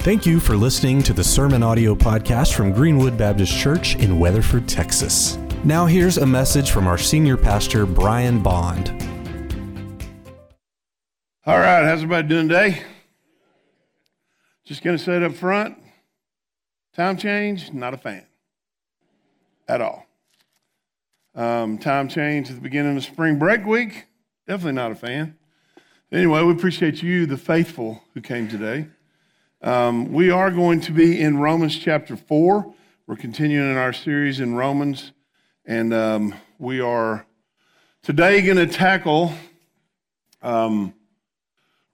Thank you for listening to the Sermon Audio Podcast from Greenwood Baptist Church in Weatherford, Texas. Now, here's a message from our senior pastor, Brian Bond. All right, how's everybody doing today? Just going to say it up front time change, not a fan at all. Um, time change at the beginning of spring break week, definitely not a fan. Anyway, we appreciate you, the faithful, who came today. Um, we are going to be in Romans chapter 4. We're continuing in our series in Romans, and um, we are today going to tackle um,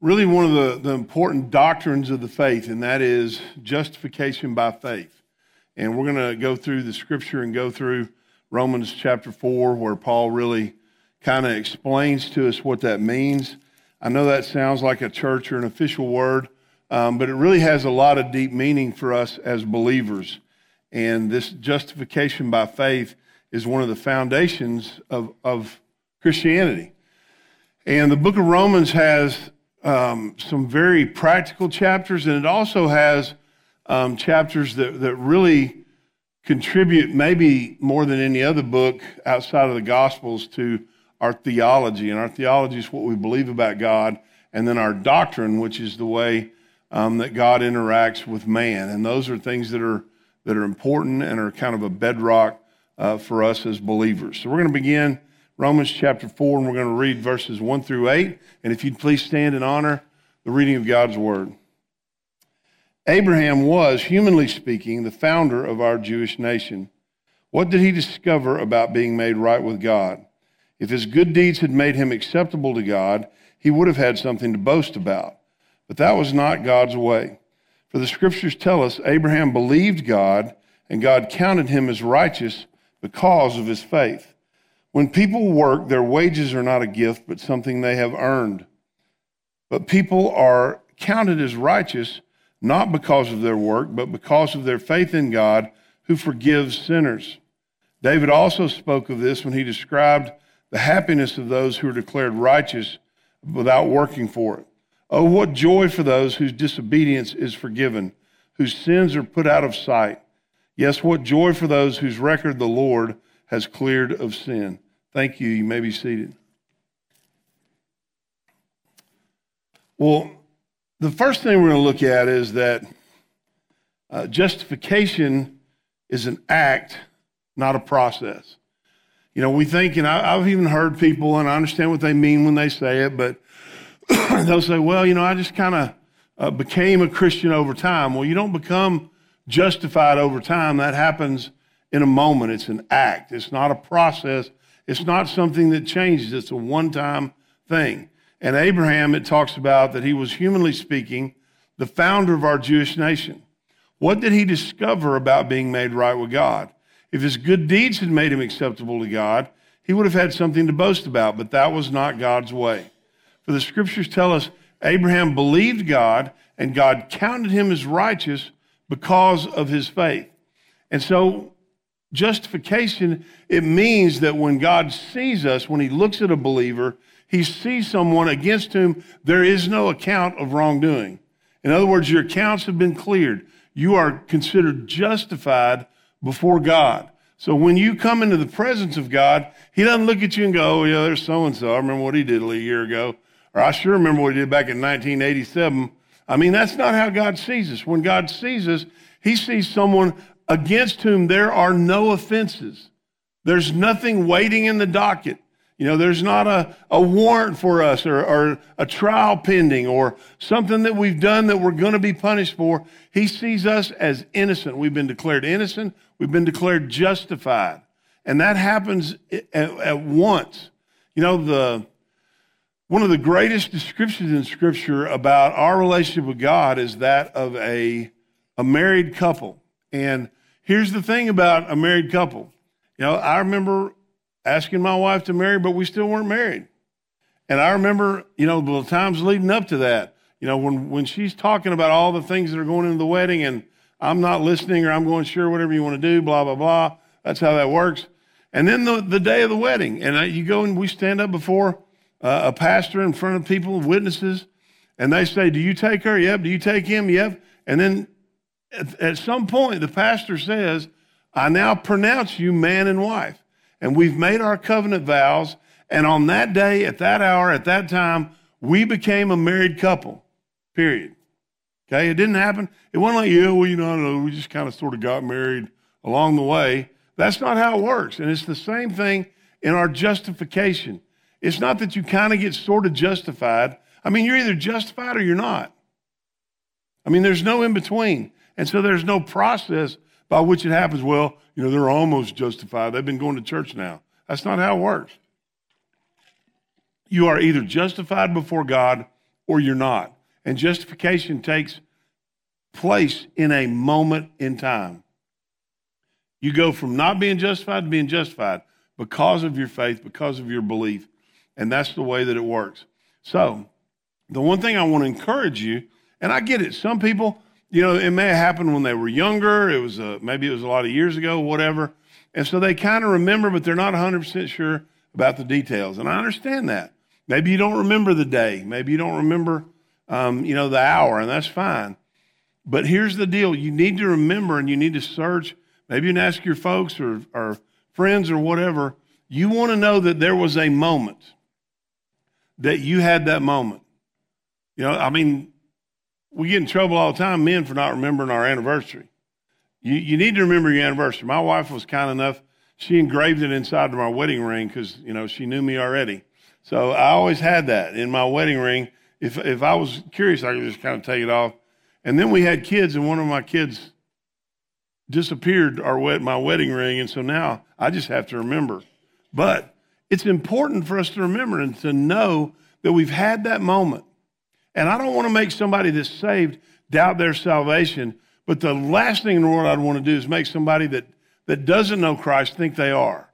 really one of the, the important doctrines of the faith, and that is justification by faith. And we're going to go through the scripture and go through Romans chapter 4, where Paul really kind of explains to us what that means. I know that sounds like a church or an official word, um, but it really has a lot of deep meaning for us as believers. And this justification by faith is one of the foundations of, of Christianity. And the book of Romans has um, some very practical chapters, and it also has um, chapters that, that really contribute, maybe more than any other book outside of the Gospels, to our theology. And our theology is what we believe about God, and then our doctrine, which is the way um, that God interacts with man. And those are things that are, that are important and are kind of a bedrock uh, for us as believers. So we're going to begin Romans chapter 4, and we're going to read verses 1 through 8. And if you'd please stand and honor the reading of God's word. Abraham was, humanly speaking, the founder of our Jewish nation. What did he discover about being made right with God? If his good deeds had made him acceptable to God, he would have had something to boast about. But that was not God's way. For the scriptures tell us Abraham believed God, and God counted him as righteous because of his faith. When people work, their wages are not a gift, but something they have earned. But people are counted as righteous not because of their work, but because of their faith in God who forgives sinners. David also spoke of this when he described the happiness of those who are declared righteous without working for it. Oh, what joy for those whose disobedience is forgiven, whose sins are put out of sight. Yes, what joy for those whose record the Lord has cleared of sin. Thank you. You may be seated. Well, the first thing we're going to look at is that uh, justification is an act, not a process. You know, we think, and I, I've even heard people, and I understand what they mean when they say it, but they'll say, well, you know, I just kind of uh, became a Christian over time. Well, you don't become justified over time. That happens in a moment. It's an act, it's not a process, it's not something that changes, it's a one time thing. And Abraham, it talks about that he was, humanly speaking, the founder of our Jewish nation. What did he discover about being made right with God? If his good deeds had made him acceptable to God, he would have had something to boast about, but that was not God's way. For the scriptures tell us Abraham believed God and God counted him as righteous because of his faith. And so, justification, it means that when God sees us, when he looks at a believer, he sees someone against whom there is no account of wrongdoing. In other words, your accounts have been cleared. You are considered justified before God. So when you come into the presence of God, he doesn't look at you and go, oh, yeah, there's so and so. I remember what he did a year ago. Or I sure remember what he did back in 1987. I mean, that's not how God sees us. When God sees us, he sees someone against whom there are no offenses. There's nothing waiting in the docket. You know, there's not a, a warrant for us or, or a trial pending or something that we've done that we're going to be punished for. He sees us as innocent. We've been declared innocent. We've been declared justified. And that happens at, at once. You know, the, one of the greatest descriptions in Scripture about our relationship with God is that of a, a married couple. And here's the thing about a married couple. You know, I remember asking my wife to marry, but we still weren't married. And I remember, you know, the times leading up to that, you know, when, when she's talking about all the things that are going into the wedding and I'm not listening or I'm going, sure, whatever you want to do, blah, blah, blah. That's how that works. And then the, the day of the wedding, and you go and we stand up before uh, a pastor in front of people, witnesses, and they say, Do you take her? Yep. Do you take him? Yep. And then at, at some point, the pastor says, I now pronounce you man and wife. And we've made our covenant vows. And on that day, at that hour, at that time, we became a married couple, period. Okay, it didn't happen. It wasn't like, yeah, well, you know, know, we just kind of sort of got married along the way. That's not how it works. And it's the same thing in our justification. It's not that you kind of get sort of justified. I mean, you're either justified or you're not. I mean, there's no in between. And so there's no process by which it happens. Well, you know, they're almost justified. They've been going to church now. That's not how it works. You are either justified before God or you're not. And justification takes place in a moment in time. You go from not being justified to being justified because of your faith, because of your belief. And that's the way that it works. So, the one thing I want to encourage you, and I get it, some people, you know, it may have happened when they were younger. It was a, maybe it was a lot of years ago, whatever. And so they kind of remember, but they're not 100% sure about the details. And I understand that. Maybe you don't remember the day. Maybe you don't remember um, you know, the hour, and that's fine. But here's the deal you need to remember and you need to search. Maybe you can ask your folks or, or friends or whatever. You want to know that there was a moment, that you had that moment. You know, I mean, we get in trouble all the time, men, for not remembering our anniversary. You, you need to remember your anniversary. My wife was kind enough, she engraved it inside of my wedding ring because, you know, she knew me already. So I always had that in my wedding ring if, if I was curious, I could just kind of take it off. And then we had kids, and one of my kids disappeared our wed- my wedding ring, and so now I just have to remember. But it's important for us to remember and to know that we've had that moment. And I don't want to make somebody that's saved doubt their salvation, but the last thing in the world I'd want to do is make somebody that, that doesn't know Christ think they are.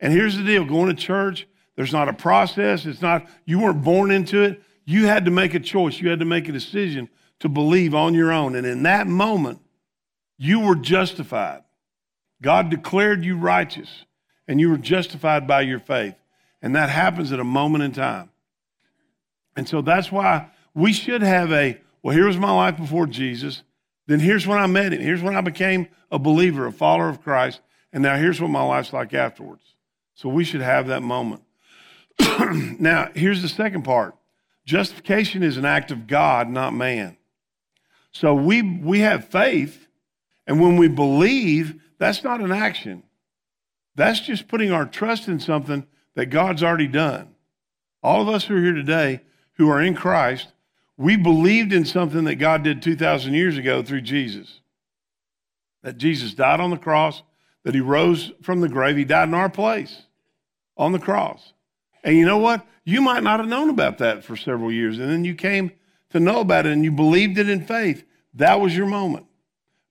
And here's the deal going to church, there's not a process. It's not, you weren't born into it. You had to make a choice. You had to make a decision to believe on your own. And in that moment, you were justified. God declared you righteous, and you were justified by your faith. And that happens at a moment in time. And so that's why we should have a well, here was my life before Jesus. Then here's when I met him. Here's when I became a believer, a follower of Christ. And now here's what my life's like afterwards. So we should have that moment. now, here's the second part Justification is an act of God, not man. So we, we have faith, and when we believe, that's not an action. That's just putting our trust in something that God's already done. All of us who are here today who are in Christ, we believed in something that God did 2,000 years ago through Jesus. That Jesus died on the cross, that he rose from the grave, he died in our place on the cross. And you know what? You might not have known about that for several years. And then you came to know about it and you believed it in faith. That was your moment.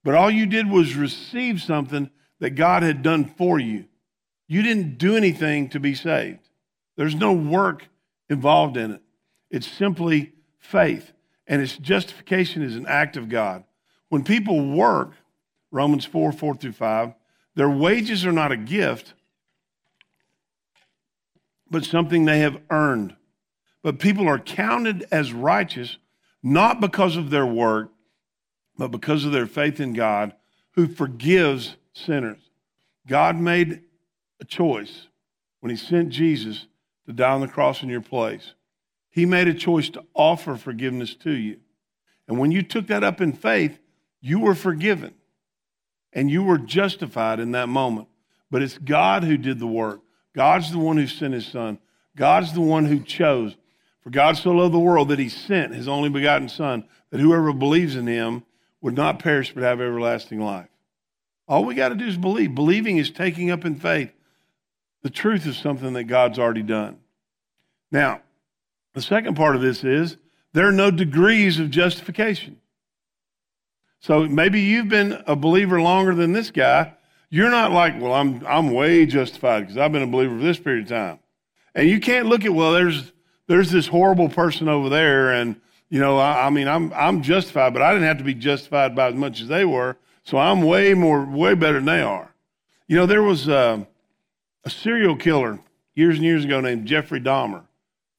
But all you did was receive something that God had done for you. You didn't do anything to be saved, there's no work involved in it. It's simply faith. And its justification is an act of God. When people work, Romans 4 4 through 5, their wages are not a gift, but something they have earned. But people are counted as righteous not because of their work, but because of their faith in God who forgives sinners. God made a choice when He sent Jesus to die on the cross in your place. He made a choice to offer forgiveness to you. And when you took that up in faith, you were forgiven and you were justified in that moment. But it's God who did the work. God's the one who sent his son. God's the one who chose. For God so loved the world that he sent his only begotten son, that whoever believes in him would not perish but have everlasting life. All we got to do is believe. Believing is taking up in faith the truth is something that God's already done. Now, the second part of this is there are no degrees of justification. So maybe you've been a believer longer than this guy, you're not like, well, I'm, I'm way justified because I've been a believer for this period of time. And you can't look at, well, there's, there's this horrible person over there. And, you know, I, I mean, I'm, I'm justified, but I didn't have to be justified by as much as they were. So I'm way more, way better than they are. You know, there was a, a serial killer years and years ago named Jeffrey Dahmer.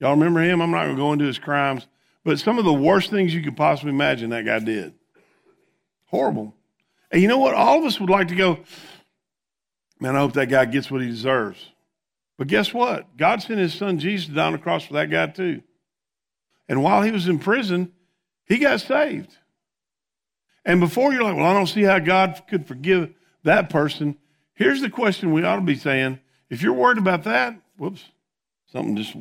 Y'all remember him? I'm not going to go into his crimes, but some of the worst things you could possibly imagine that guy did. Horrible. And you know what? All of us would like to go, man, I hope that guy gets what he deserves. But guess what? God sent his son Jesus down the cross for that guy too. And while he was in prison, he got saved. And before you're like, well, I don't see how God could forgive that person, here's the question we ought to be saying. If you're worried about that, whoops, something just,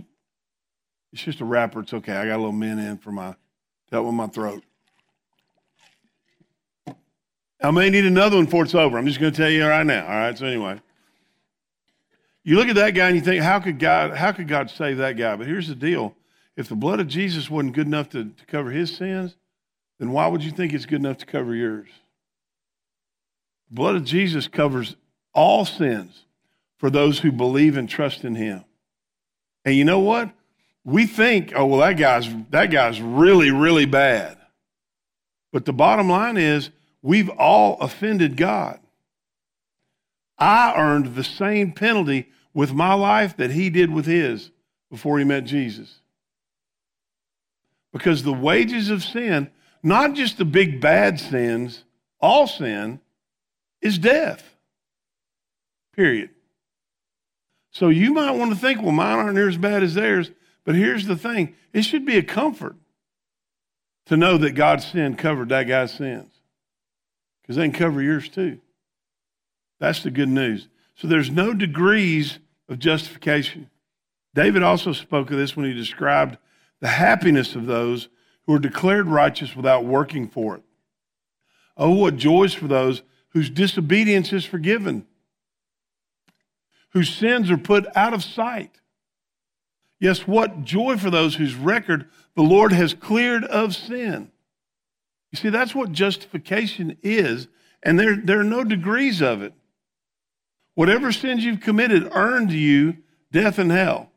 it's just a wrapper. It's okay. I got a little mint in for my, help with my throat. I may need another one before it's over. I'm just going to tell you right now. All right. So anyway, you look at that guy and you think, how could God, how could God save that guy? But here's the deal: if the blood of Jesus wasn't good enough to, to cover his sins, then why would you think it's good enough to cover yours? The blood of Jesus covers all sins for those who believe and trust in him. And you know what? We think, oh well, that guy's that guy's really, really bad. But the bottom line is we've all offended God. I earned the same penalty with my life that he did with his before he met Jesus. Because the wages of sin, not just the big bad sins, all sin, is death. Period. So you might want to think, well, mine aren't near as bad as theirs. But here's the thing it should be a comfort to know that God's sin covered that guy's sins because they can cover yours too. That's the good news. So there's no degrees of justification. David also spoke of this when he described the happiness of those who are declared righteous without working for it. Oh, what joys for those whose disobedience is forgiven, whose sins are put out of sight. Yes, what joy for those whose record the Lord has cleared of sin. You see, that's what justification is, and there, there are no degrees of it. Whatever sins you've committed earned you death and hell.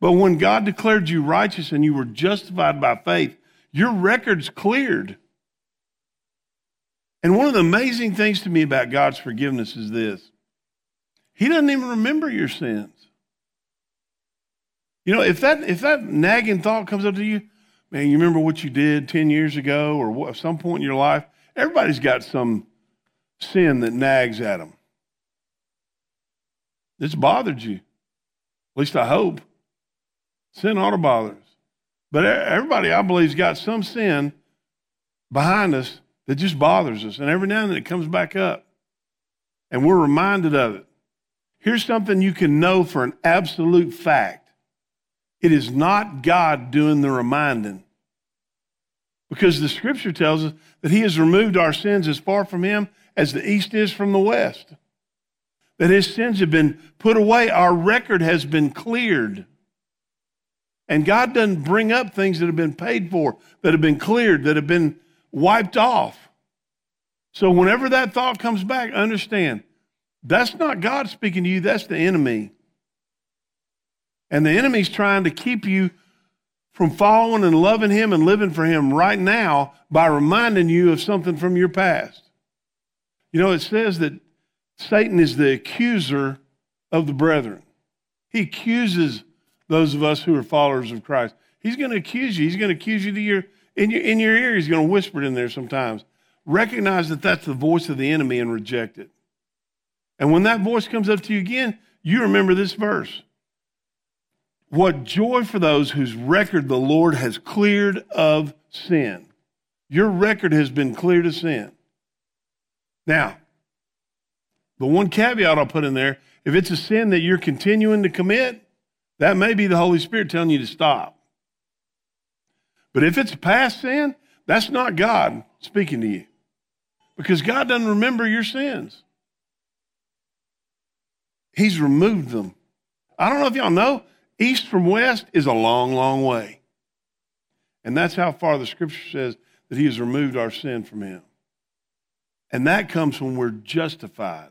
But when God declared you righteous and you were justified by faith, your record's cleared. And one of the amazing things to me about God's forgiveness is this He doesn't even remember your sins. You know, if that, if that nagging thought comes up to you, man, you remember what you did 10 years ago or at some point in your life? Everybody's got some sin that nags at them. It's bothered you. At least I hope. Sin ought to bother us. But everybody, I believe, has got some sin behind us that just bothers us. And every now and then it comes back up. And we're reminded of it. Here's something you can know for an absolute fact it is not God doing the reminding. Because the scripture tells us that He has removed our sins as far from Him as the east is from the west that his sins have been put away. Our record has been cleared. And God doesn't bring up things that have been paid for, that have been cleared, that have been wiped off. So whenever that thought comes back, understand that's not God speaking to you, that's the enemy. And the enemy's trying to keep you from following and loving him and living for him right now by reminding you of something from your past. You know, it says that Satan is the accuser of the brethren. He accuses those of us who are followers of Christ. He's going to accuse you. He's going to accuse you to your in your in your ear. He's going to whisper it in there sometimes. Recognize that that's the voice of the enemy and reject it. And when that voice comes up to you again, you remember this verse. What joy for those whose record the Lord has cleared of sin. Your record has been cleared of sin. Now, the one caveat I'll put in there if it's a sin that you're continuing to commit, that may be the Holy Spirit telling you to stop. But if it's past sin, that's not God speaking to you because God doesn't remember your sins. He's removed them. I don't know if y'all know, east from west is a long, long way. And that's how far the scripture says that He has removed our sin from Him. And that comes when we're justified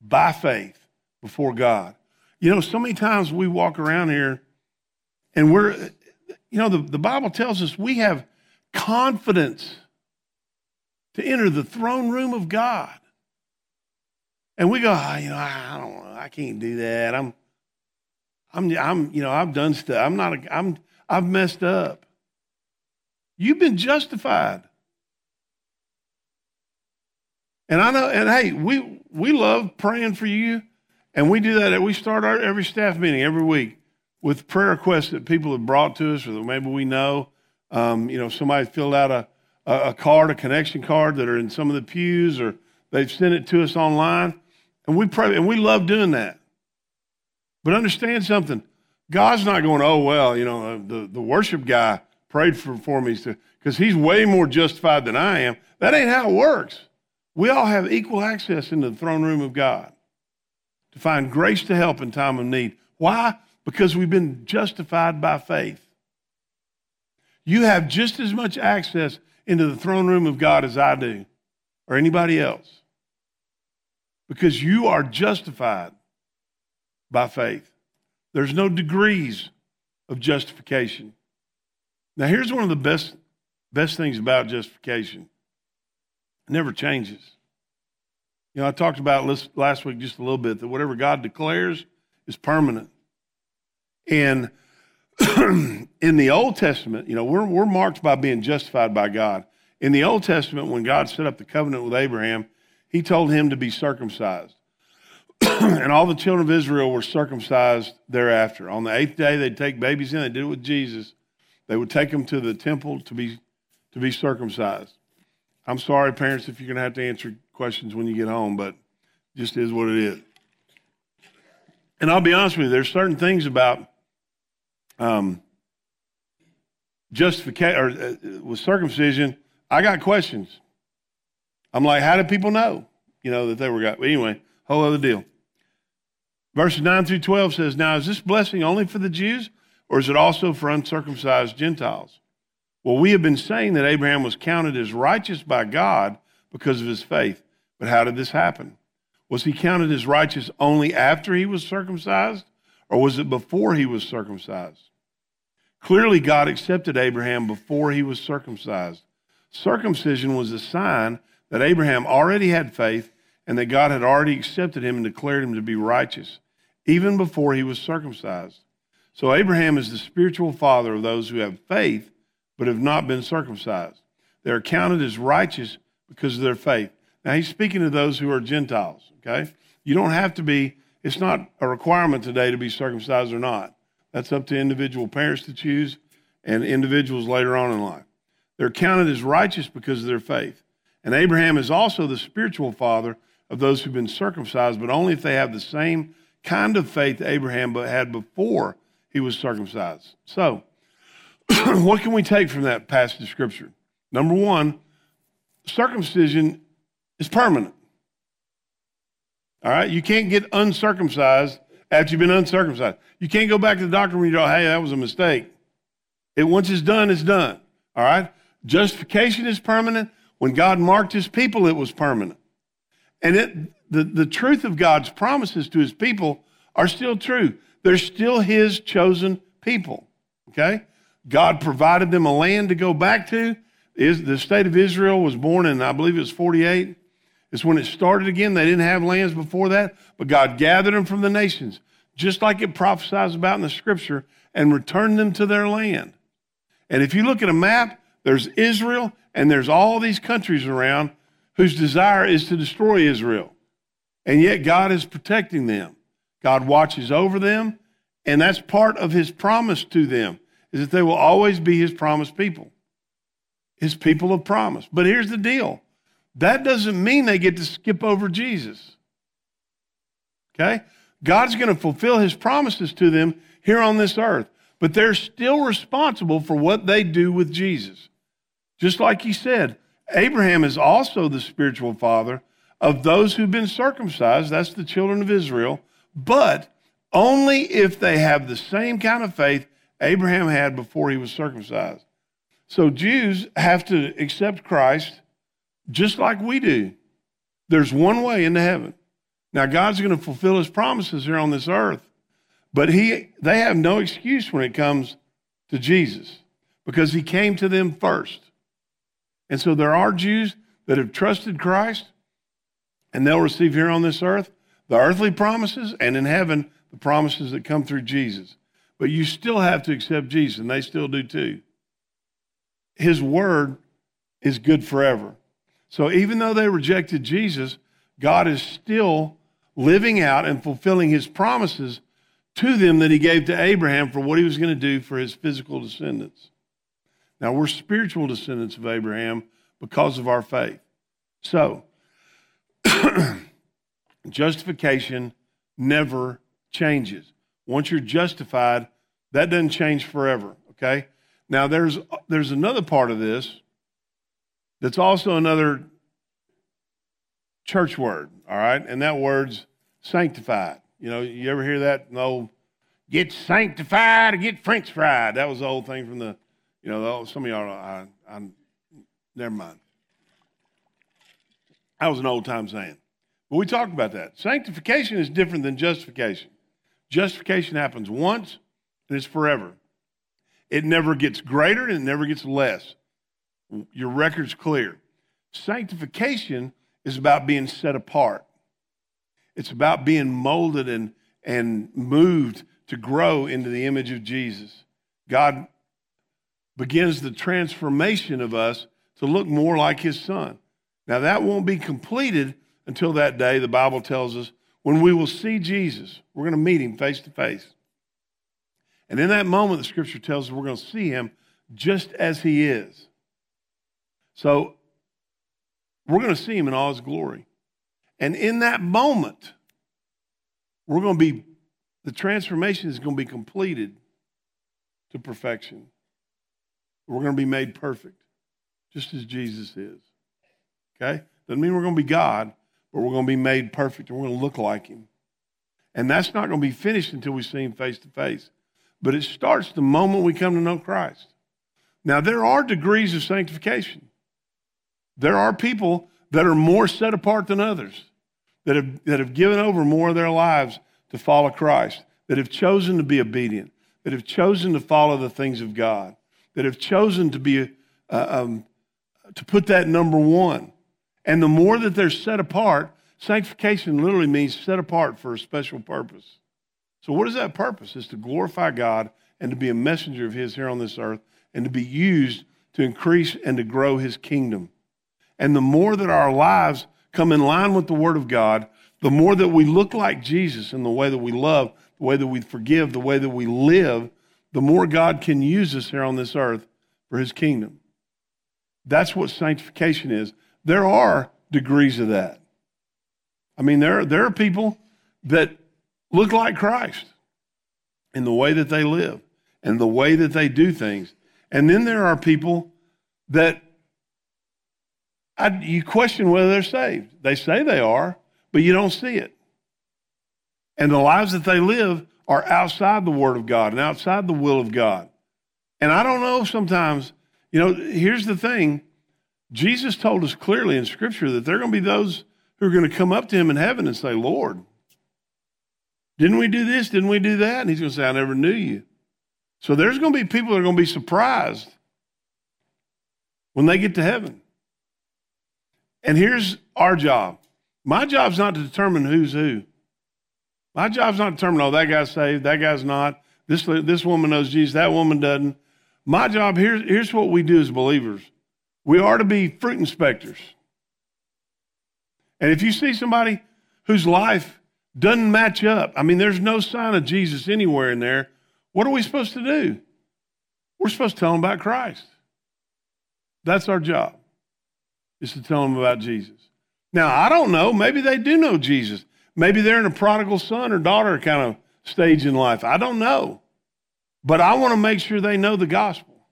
by faith before God. You know, so many times we walk around here and we're, you know, the, the Bible tells us we have confidence to enter the throne room of God. And we go, oh, you know, I don't I can't do that. I'm, I'm, I'm, you know, I've done stuff. I'm not, a, I'm, I've messed up. You've been justified. And I know, and hey, we we love praying for you, and we do that. We start our every staff meeting every week with prayer requests that people have brought to us, or that maybe we know. Um, you know, somebody filled out a, a card, a connection card that are in some of the pews, or they've sent it to us online, and we pray, and we love doing that. But understand something: God's not going, oh well, you know, the the worship guy prayed for for me because he's way more justified than I am. That ain't how it works. We all have equal access into the throne room of God to find grace to help in time of need. Why? Because we've been justified by faith. You have just as much access into the throne room of God as I do, or anybody else, because you are justified by faith. There's no degrees of justification. Now, here's one of the best, best things about justification it never changes. You know, I talked about last week just a little bit that whatever God declares is permanent. And in the Old Testament, you know, we're, we're marked by being justified by God. In the Old Testament, when God set up the covenant with Abraham, he told him to be circumcised. and all the children of Israel were circumcised thereafter. On the eighth day, they'd take babies in. They did it with Jesus. They would take them to the temple to be, to be circumcised. I'm sorry, parents, if you're going to have to answer questions when you get home, but just is what it is. And I'll be honest with you, there's certain things about um, justification or uh, with circumcision. I got questions. I'm like, how did people know? You know that they were God. But anyway, whole other deal. Verses 9 through 12 says, Now is this blessing only for the Jews, or is it also for uncircumcised Gentiles? Well, we have been saying that Abraham was counted as righteous by God because of his faith. But how did this happen? Was he counted as righteous only after he was circumcised, or was it before he was circumcised? Clearly, God accepted Abraham before he was circumcised. Circumcision was a sign that Abraham already had faith and that God had already accepted him and declared him to be righteous, even before he was circumcised. So, Abraham is the spiritual father of those who have faith but have not been circumcised. They are counted as righteous because of their faith. Now, he's speaking to those who are Gentiles, okay? You don't have to be, it's not a requirement today to be circumcised or not. That's up to individual parents to choose and individuals later on in life. They're counted as righteous because of their faith. And Abraham is also the spiritual father of those who've been circumcised, but only if they have the same kind of faith Abraham had before he was circumcised. So, what can we take from that passage of Scripture? Number one, circumcision is permanent. All right? You can't get uncircumcised after you've been uncircumcised. You can't go back to the doctor when you go, hey, that was a mistake. It once it's done, it's done. All right? Justification is permanent. When God marked his people, it was permanent. And it the, the truth of God's promises to his people are still true. They're still his chosen people. Okay? God provided them a land to go back to. Is the state of Israel was born in, I believe it was 48. It's when it started again. They didn't have lands before that, but God gathered them from the nations, just like it prophesies about in the scripture, and returned them to their land. And if you look at a map, there's Israel, and there's all these countries around whose desire is to destroy Israel. And yet God is protecting them. God watches over them, and that's part of his promise to them is that they will always be his promised people, his people of promise. But here's the deal that doesn't mean they get to skip over Jesus. Okay? God's going to fulfill his promises to them here on this earth, but they're still responsible for what they do with Jesus. Just like he said, Abraham is also the spiritual father of those who've been circumcised. That's the children of Israel, but only if they have the same kind of faith Abraham had before he was circumcised. So Jews have to accept Christ just like we do. There's one way into heaven. Now God's going to fulfill his promises here on this earth, but he they have no excuse when it comes to Jesus because he came to them first. And so there are Jews that have trusted Christ and they'll receive here on this earth the earthly promises and in heaven the promises that come through Jesus. But you still have to accept Jesus, and they still do too. His word is good forever. So even though they rejected Jesus, God is still living out and fulfilling his promises to them that he gave to Abraham for what he was going to do for his physical descendants. Now, we're spiritual descendants of Abraham because of our faith. So, justification never changes. Once you're justified, that doesn't change forever, okay? Now there's there's another part of this that's also another church word, all right? And that word's sanctified. You know, you ever hear that? No, get sanctified or get French fried. That was the old thing from the, you know, some of y'all, I, I, never mind. That was an old time saying. But we talked about that. Sanctification is different than justification. Justification happens once and it's forever. It never gets greater and it never gets less. Your record's clear. Sanctification is about being set apart. It's about being molded and, and moved to grow into the image of Jesus. God begins the transformation of us to look more like his son. Now, that won't be completed until that day, the Bible tells us, when we will see Jesus. We're going to meet him face to face. And in that moment, the scripture tells us we're going to see him just as he is. So we're going to see him in all his glory. And in that moment, we're going to be, the transformation is going to be completed to perfection. We're going to be made perfect, just as Jesus is. Okay? Doesn't mean we're going to be God, but we're going to be made perfect and we're going to look like him. And that's not going to be finished until we see him face to face. But it starts the moment we come to know Christ. Now, there are degrees of sanctification. There are people that are more set apart than others, that have, that have given over more of their lives to follow Christ, that have chosen to be obedient, that have chosen to follow the things of God, that have chosen to be uh, um, to put that number one. And the more that they're set apart, sanctification literally means set apart for a special purpose. So, what is that purpose? Is to glorify God and to be a messenger of His here on this earth and to be used to increase and to grow His kingdom. And the more that our lives come in line with the Word of God, the more that we look like Jesus in the way that we love, the way that we forgive, the way that we live, the more God can use us here on this earth for His kingdom. That's what sanctification is. There are degrees of that. I mean, there, there are people that look like Christ in the way that they live and the way that they do things. And then there are people that I, you question whether they're saved. They say they are, but you don't see it. And the lives that they live are outside the Word of God and outside the will of God. And I don't know sometimes, you know, here's the thing Jesus told us clearly in Scripture that there are going to be those who are going to come up to Him in heaven and say, Lord, didn't we do this? Didn't we do that? And he's going to say, I never knew you. So there's going to be people that are going to be surprised when they get to heaven. And here's our job. My job's not to determine who's who. My job's not to determine, oh, that guy's saved, that guy's not. This, this woman knows Jesus, that woman doesn't. My job, here's, here's what we do as believers. We are to be fruit inspectors. And if you see somebody whose life doesn't match up. I mean, there's no sign of Jesus anywhere in there. What are we supposed to do? We're supposed to tell them about Christ. That's our job, is to tell them about Jesus. Now, I don't know. Maybe they do know Jesus. Maybe they're in a prodigal son or daughter kind of stage in life. I don't know. But I want to make sure they know the gospel.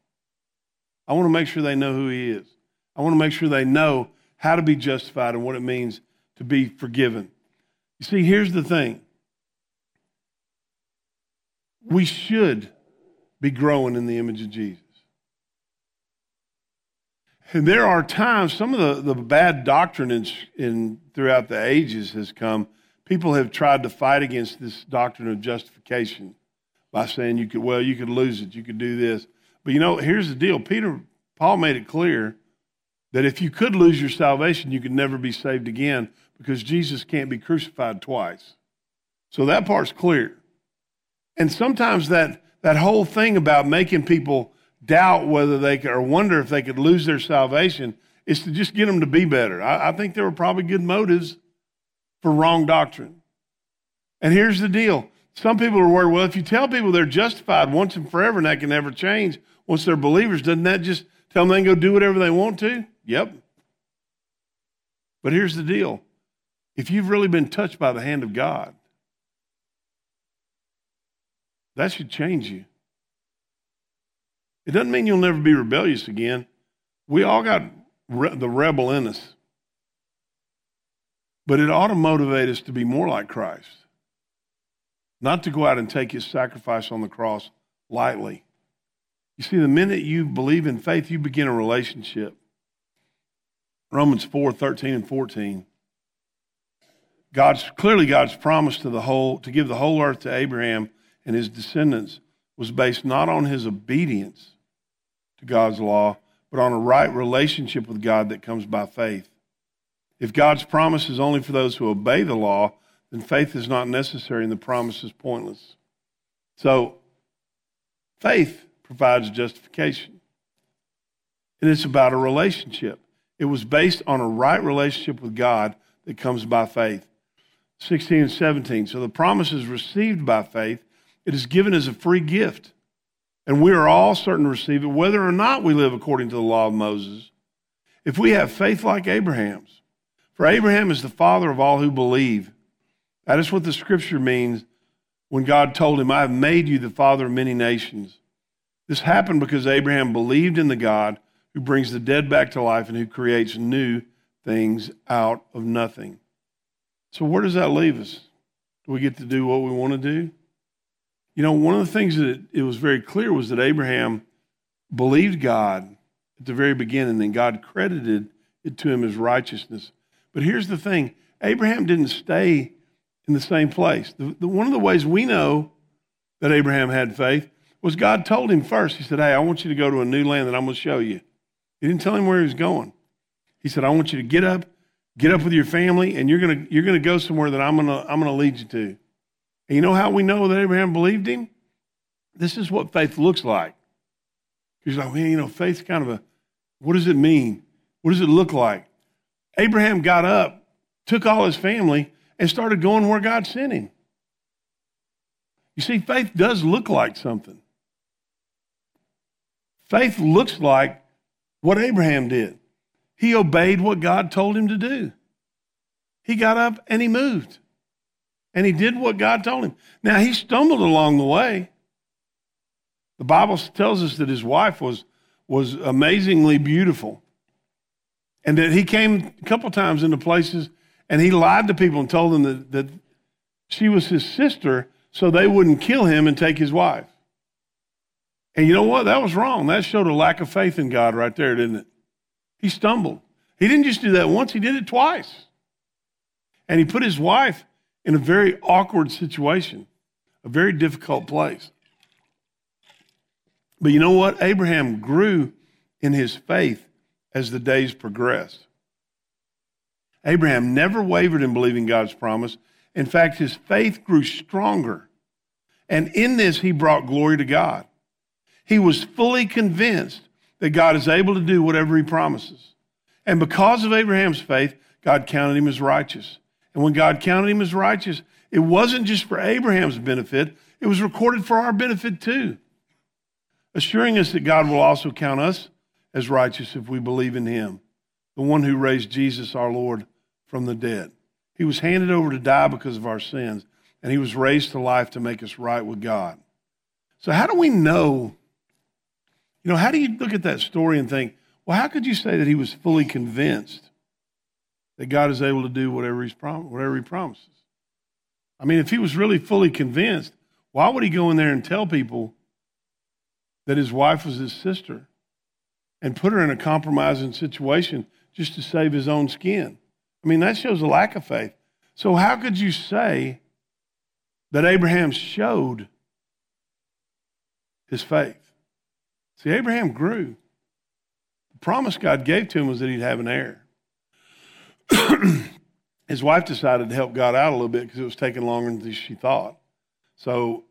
I want to make sure they know who he is. I want to make sure they know how to be justified and what it means to be forgiven. You see, here's the thing we should be growing in the image of Jesus. And there are times, some of the, the bad doctrine in, in, throughout the ages has come. People have tried to fight against this doctrine of justification by saying you could, well, you could lose it, you could do this. But you know, here's the deal. Peter, Paul made it clear that if you could lose your salvation, you could never be saved again because Jesus can't be crucified twice. So that part's clear. And sometimes that, that whole thing about making people doubt whether they could or wonder if they could lose their salvation is to just get them to be better. I, I think there were probably good motives for wrong doctrine. And here's the deal some people are worried, well, if you tell people they're justified once and forever and that can never change, once they're believers, doesn't that just tell them they can go do whatever they want to? Yep. But here's the deal if you've really been touched by the hand of God, that should change you. It doesn't mean you'll never be rebellious again. We all got re- the rebel in us. But it ought to motivate us to be more like Christ, not to go out and take his sacrifice on the cross lightly. You see, the minute you believe in faith, you begin a relationship. Romans 4 13 and 14. God's clearly God's promise to the whole to give the whole earth to Abraham and his descendants was based not on his obedience to God's law, but on a right relationship with God that comes by faith. If God's promise is only for those who obey the law, then faith is not necessary and the promise is pointless. So, faith provides justification. And it's about a relationship. It was based on a right relationship with God that comes by faith. 16 and 17. So the promise is received by faith, it is given as a free gift. And we are all certain to receive it, whether or not we live according to the law of Moses. If we have faith like Abraham's, for Abraham is the father of all who believe. That is what the scripture means when God told him, I have made you the father of many nations. This happened because Abraham believed in the God who brings the dead back to life and who creates new things out of nothing. So, where does that leave us? Do we get to do what we want to do? You know, one of the things that it was very clear was that Abraham believed God at the very beginning, and God credited it to him as righteousness. But here's the thing Abraham didn't stay in the same place. The, the, one of the ways we know that Abraham had faith was God told him first. He said, Hey, I want you to go to a new land that I'm going to show you. He didn't tell him where he was going. He said, I want you to get up, get up with your family, and you're going to, you're going to go somewhere that I'm going to, I'm going to lead you to. And you know how we know that Abraham believed him? This is what faith looks like. He's like, man, you know, faith's kind of a, what does it mean? What does it look like? Abraham got up, took all his family, and started going where God sent him. You see, faith does look like something. Faith looks like what Abraham did. He obeyed what God told him to do. He got up and he moved. And he did what God told him. Now, he stumbled along the way. The Bible tells us that his wife was, was amazingly beautiful. And that he came a couple times into places and he lied to people and told them that, that she was his sister so they wouldn't kill him and take his wife. And you know what? That was wrong. That showed a lack of faith in God right there, didn't it? He stumbled. He didn't just do that once, he did it twice. And he put his wife in a very awkward situation, a very difficult place. But you know what? Abraham grew in his faith as the days progressed. Abraham never wavered in believing God's promise. In fact, his faith grew stronger. And in this, he brought glory to God. He was fully convinced that God is able to do whatever he promises. And because of Abraham's faith, God counted him as righteous. And when God counted him as righteous, it wasn't just for Abraham's benefit, it was recorded for our benefit too, assuring us that God will also count us as righteous if we believe in him, the one who raised Jesus our Lord from the dead. He was handed over to die because of our sins, and he was raised to life to make us right with God. So, how do we know? You know, how do you look at that story and think, well, how could you say that he was fully convinced that God is able to do whatever, he's prom- whatever he promises? I mean, if he was really fully convinced, why would he go in there and tell people that his wife was his sister and put her in a compromising situation just to save his own skin? I mean, that shows a lack of faith. So, how could you say that Abraham showed his faith? See, Abraham grew. The promise God gave to him was that he'd have an heir. his wife decided to help God out a little bit because it was taking longer than she thought. So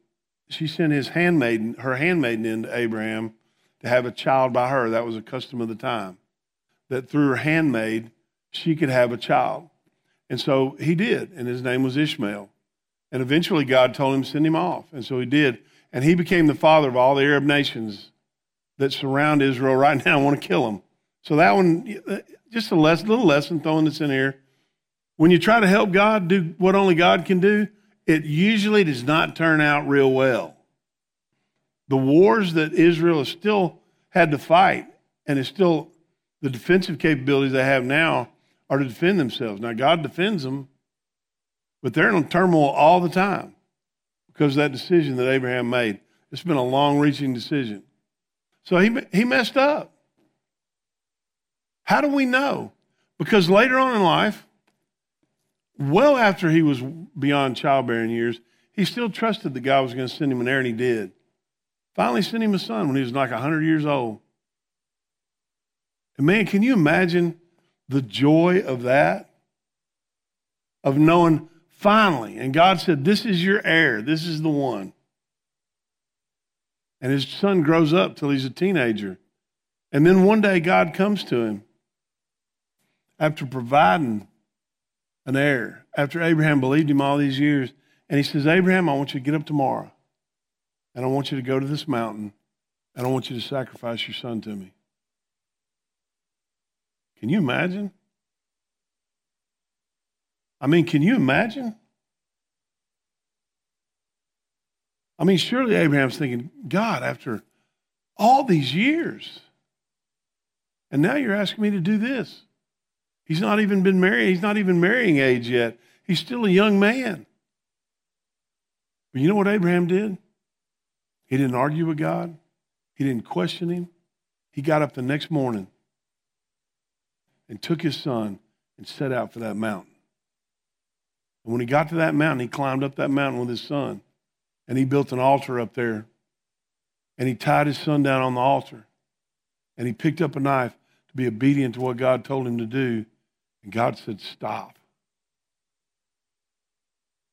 she sent his handmaiden, her handmaiden into Abraham to have a child by her. That was a custom of the time. that through her handmaid, she could have a child. And so he did, and his name was Ishmael. And eventually God told him send him off. And so he did. And he became the father of all the Arab nations that surround Israel right now and want to kill him. So that one, just a little lesson throwing this in here. When you try to help God do what only God can do, it usually does not turn out real well. The wars that Israel has still had to fight and is still the defensive capabilities they have now are to defend themselves. Now, God defends them, but they're in turmoil all the time because of that decision that Abraham made. It's been a long reaching decision. So he, he messed up. How do we know? Because later on in life, well after he was beyond childbearing years, he still trusted that God was going to send him an heir, and he did. Finally, sent him a son when he was like 100 years old. And man, can you imagine the joy of that? Of knowing finally, and God said, This is your heir, this is the one. And his son grows up till he's a teenager. And then one day God comes to him after providing an heir, after Abraham believed him all these years. And he says, Abraham, I want you to get up tomorrow and I want you to go to this mountain and I want you to sacrifice your son to me. Can you imagine? I mean, can you imagine? I mean, surely Abraham's thinking, God, after all these years, and now you're asking me to do this. He's not even been married. He's not even marrying age yet. He's still a young man. But you know what Abraham did? He didn't argue with God. He didn't question him. He got up the next morning and took his son and set out for that mountain. And when he got to that mountain, he climbed up that mountain with his son and he built an altar up there. And he tied his son down on the altar. And he picked up a knife to be obedient to what God told him to do. And God said, Stop.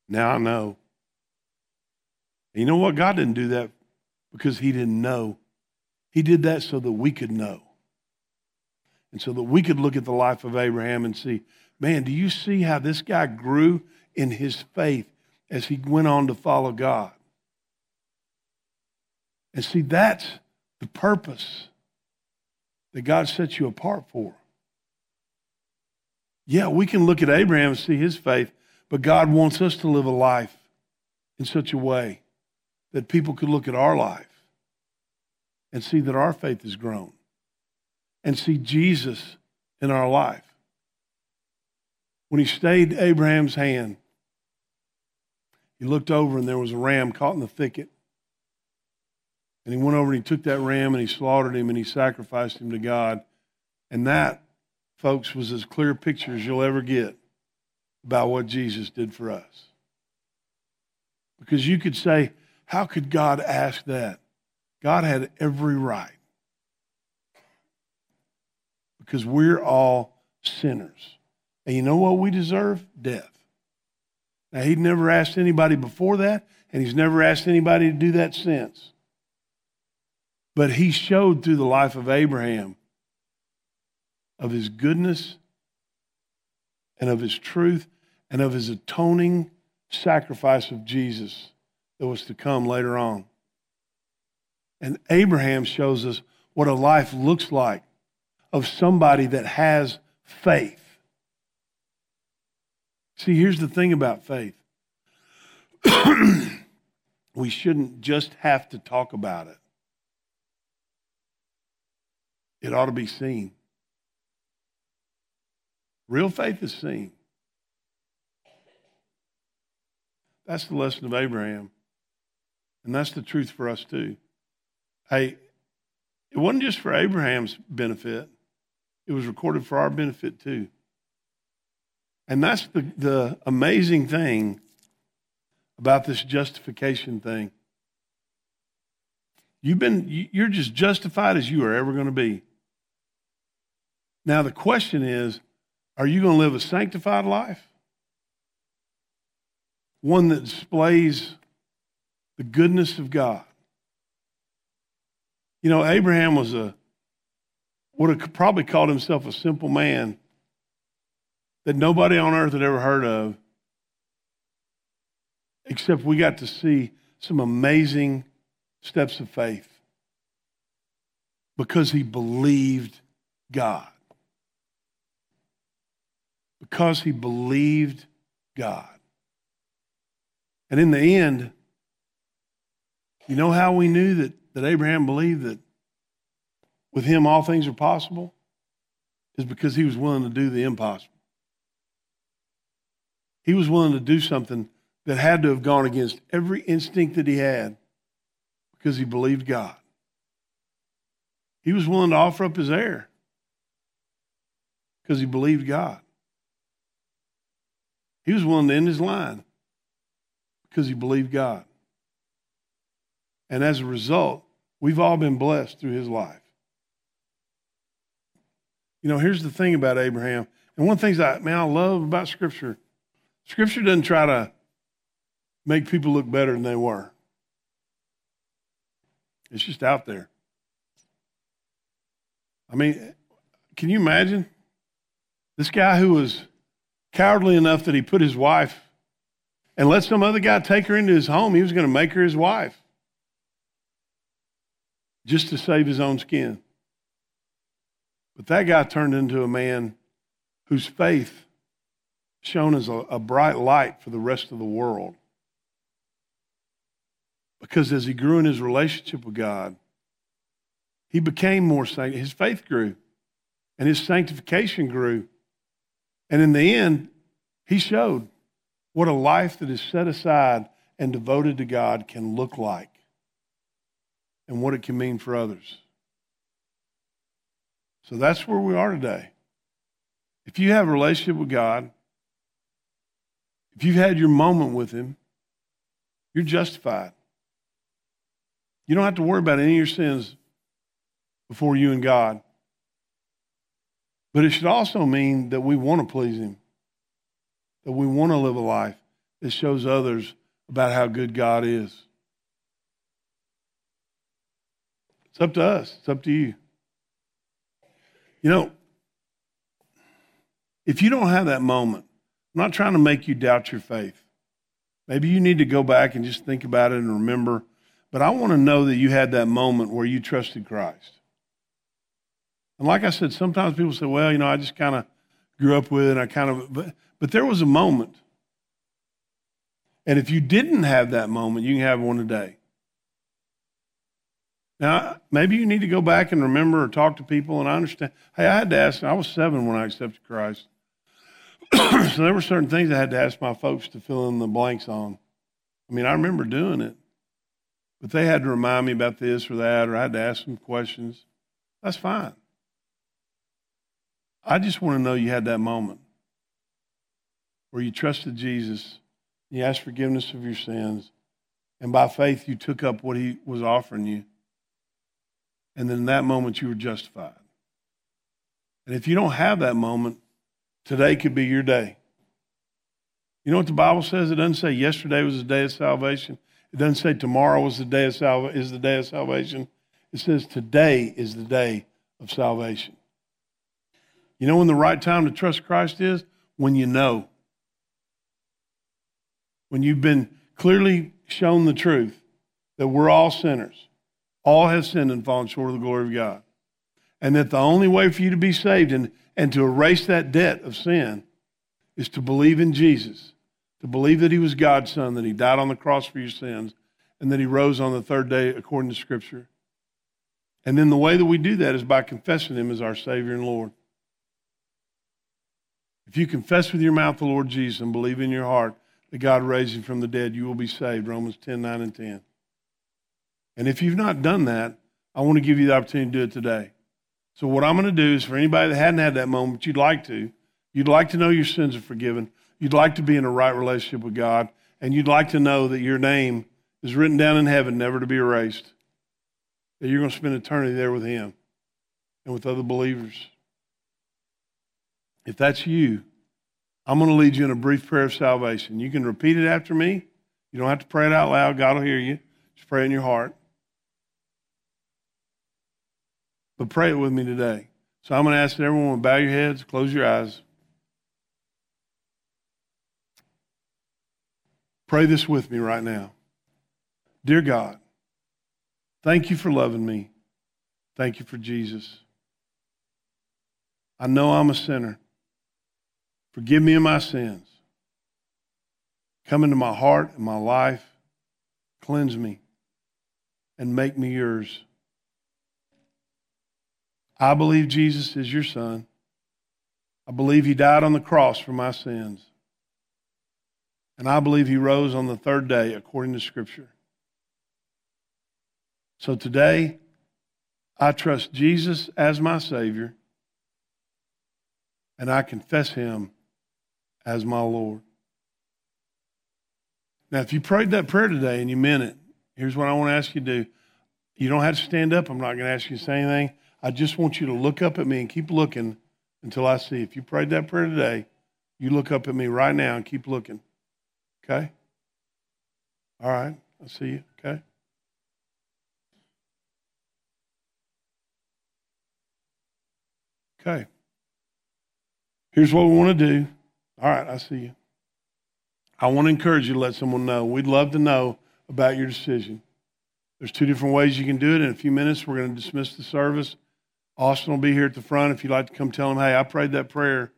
Now I know. And you know what? God didn't do that because he didn't know. He did that so that we could know. And so that we could look at the life of Abraham and see, man, do you see how this guy grew in his faith as he went on to follow God? And see, that's the purpose that God sets you apart for. Yeah, we can look at Abraham and see his faith, but God wants us to live a life in such a way that people could look at our life and see that our faith has grown and see Jesus in our life. When he stayed Abraham's hand, he looked over and there was a ram caught in the thicket. And he went over and he took that ram and he slaughtered him and he sacrificed him to God. And that, folks, was as clear a picture as you'll ever get about what Jesus did for us. Because you could say, how could God ask that? God had every right. Because we're all sinners. And you know what we deserve? Death. Now, he'd never asked anybody before that, and he's never asked anybody to do that since. But he showed through the life of Abraham of his goodness and of his truth and of his atoning sacrifice of Jesus that was to come later on. And Abraham shows us what a life looks like of somebody that has faith. See, here's the thing about faith we shouldn't just have to talk about it, it ought to be seen. Real faith is seen. That's the lesson of Abraham. And that's the truth for us too. Hey, it wasn't just for Abraham's benefit, it was recorded for our benefit too. And that's the, the amazing thing about this justification thing. You've been, you're just justified as you are ever going to be. Now, the question is are you going to live a sanctified life? One that displays the goodness of God. You know, Abraham was a would have probably called himself a simple man that nobody on earth had ever heard of, except we got to see some amazing steps of faith because he believed God. Because he believed God. And in the end, you know how we knew that, that Abraham believed that with him all things are possible? Is because he was willing to do the impossible. He was willing to do something that had to have gone against every instinct that he had because he believed God. He was willing to offer up his heir because he believed God. He was willing to end his line because he believed God. And as a result, we've all been blessed through his life. You know, here's the thing about Abraham. And one of the things I, man, I love about Scripture Scripture doesn't try to make people look better than they were, it's just out there. I mean, can you imagine this guy who was cowardly enough that he put his wife and let some other guy take her into his home? He was going to make her his wife just to save his own skin. But that guy turned into a man whose faith shone as a, a bright light for the rest of the world. Because as he grew in his relationship with God, he became more sanctified. His faith grew and his sanctification grew. And in the end, he showed what a life that is set aside and devoted to God can look like and what it can mean for others. So that's where we are today. If you have a relationship with God, if you've had your moment with Him, you're justified. You don't have to worry about any of your sins before you and God. But it should also mean that we want to please Him, that we want to live a life that shows others about how good God is. It's up to us, it's up to you. You know, if you don't have that moment, I'm not trying to make you doubt your faith. Maybe you need to go back and just think about it and remember. But I want to know that you had that moment where you trusted Christ. And like I said, sometimes people say, well, you know, I just kind of grew up with it. And I kind of, but, but there was a moment. And if you didn't have that moment, you can have one today. Now, maybe you need to go back and remember or talk to people. And I understand. Hey, I had to ask, I was seven when I accepted Christ. so there were certain things I had to ask my folks to fill in the blanks on. I mean, I remember doing it, but they had to remind me about this or that, or I had to ask them questions. That's fine. I just want to know you had that moment where you trusted Jesus, you asked forgiveness of your sins, and by faith you took up what he was offering you. And then in that moment you were justified. And if you don't have that moment, today could be your day. You know what the Bible says? It doesn't say yesterday was the day of salvation. It doesn't say tomorrow was the day of salva- is the day of salvation. It says today is the day of salvation. You know when the right time to trust Christ is? When you know. When you've been clearly shown the truth that we're all sinners. All have sinned and fallen short of the glory of God. And that the only way for you to be saved and, and to erase that debt of sin is to believe in Jesus, to believe that he was God's son, that he died on the cross for your sins, and that he rose on the third day according to Scripture. And then the way that we do that is by confessing him as our Savior and Lord. If you confess with your mouth the Lord Jesus and believe in your heart that God raised him from the dead, you will be saved. Romans 10 9 and 10. And if you've not done that, I want to give you the opportunity to do it today. So, what I'm going to do is for anybody that hadn't had that moment, you'd like to, you'd like to know your sins are forgiven, you'd like to be in a right relationship with God, and you'd like to know that your name is written down in heaven, never to be erased, that you're going to spend eternity there with Him and with other believers. If that's you, I'm going to lead you in a brief prayer of salvation. You can repeat it after me. You don't have to pray it out loud. God will hear you. Just pray in your heart. But pray it with me today. So I'm going to ask that everyone bow your heads, close your eyes. Pray this with me right now. Dear God, thank you for loving me. Thank you for Jesus. I know I'm a sinner. Forgive me of my sins. Come into my heart and my life. Cleanse me and make me yours. I believe Jesus is your son. I believe he died on the cross for my sins. And I believe he rose on the third day according to Scripture. So today, I trust Jesus as my Savior, and I confess him as my Lord. Now, if you prayed that prayer today and you meant it, here's what I want to ask you to do. You don't have to stand up. I'm not going to ask you to say anything. I just want you to look up at me and keep looking until I see. If you prayed that prayer today, you look up at me right now and keep looking. Okay? All right. I see you. Okay? Okay. Here's what we want to do. All right, I see you. I want to encourage you to let someone know. We'd love to know about your decision. There's two different ways you can do it. In a few minutes, we're going to dismiss the service. Austin will be here at the front. If you'd like to come tell him, hey, I prayed that prayer,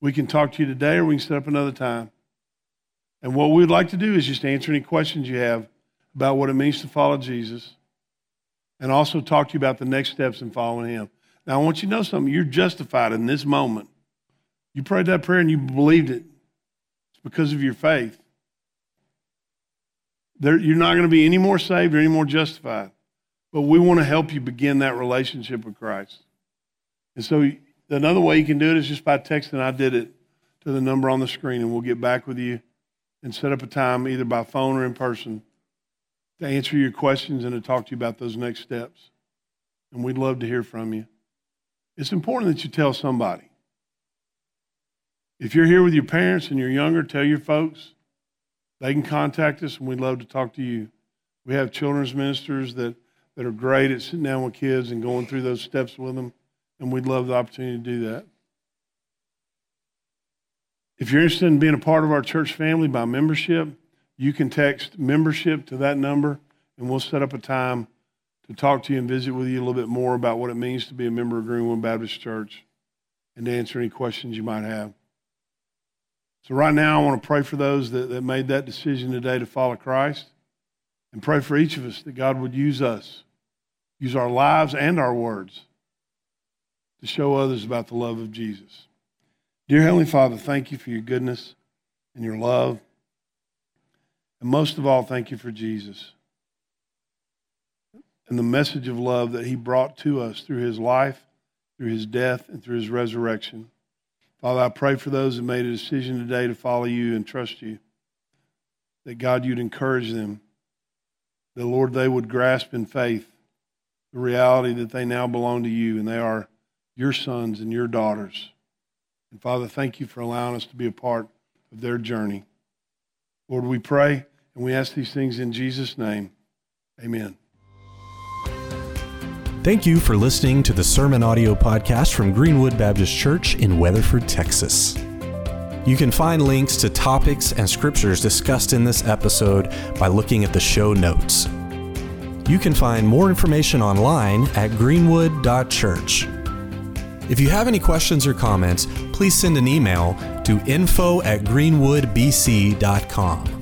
we can talk to you today or we can set up another time. And what we'd like to do is just answer any questions you have about what it means to follow Jesus and also talk to you about the next steps in following him. Now, I want you to know something. You're justified in this moment. You prayed that prayer and you believed it. It's because of your faith. There, you're not going to be any more saved or any more justified. But we want to help you begin that relationship with Christ. And so another way you can do it is just by texting, I did it to the number on the screen, and we'll get back with you and set up a time either by phone or in person to answer your questions and to talk to you about those next steps. And we'd love to hear from you. It's important that you tell somebody. If you're here with your parents and you're younger, tell your folks. They can contact us, and we'd love to talk to you. We have children's ministers that that are great at sitting down with kids and going through those steps with them, and we'd love the opportunity to do that. If you're interested in being a part of our church family by membership, you can text membership to that number, and we'll set up a time to talk to you and visit with you a little bit more about what it means to be a member of Greenwood Baptist Church and to answer any questions you might have. So, right now, I want to pray for those that, that made that decision today to follow Christ and pray for each of us that God would use us use our lives and our words to show others about the love of Jesus. Dear Heavenly Father, thank you for your goodness and your love. And most of all, thank you for Jesus and the message of love that he brought to us through his life, through his death, and through his resurrection. Father, I pray for those who made a decision today to follow you and trust you, that God, you'd encourage them, that, Lord, they would grasp in faith the reality that they now belong to you and they are your sons and your daughters. And Father, thank you for allowing us to be a part of their journey. Lord, we pray and we ask these things in Jesus' name. Amen. Thank you for listening to the Sermon Audio Podcast from Greenwood Baptist Church in Weatherford, Texas. You can find links to topics and scriptures discussed in this episode by looking at the show notes. You can find more information online at greenwood.church. If you have any questions or comments, please send an email to info at greenwoodbc.com.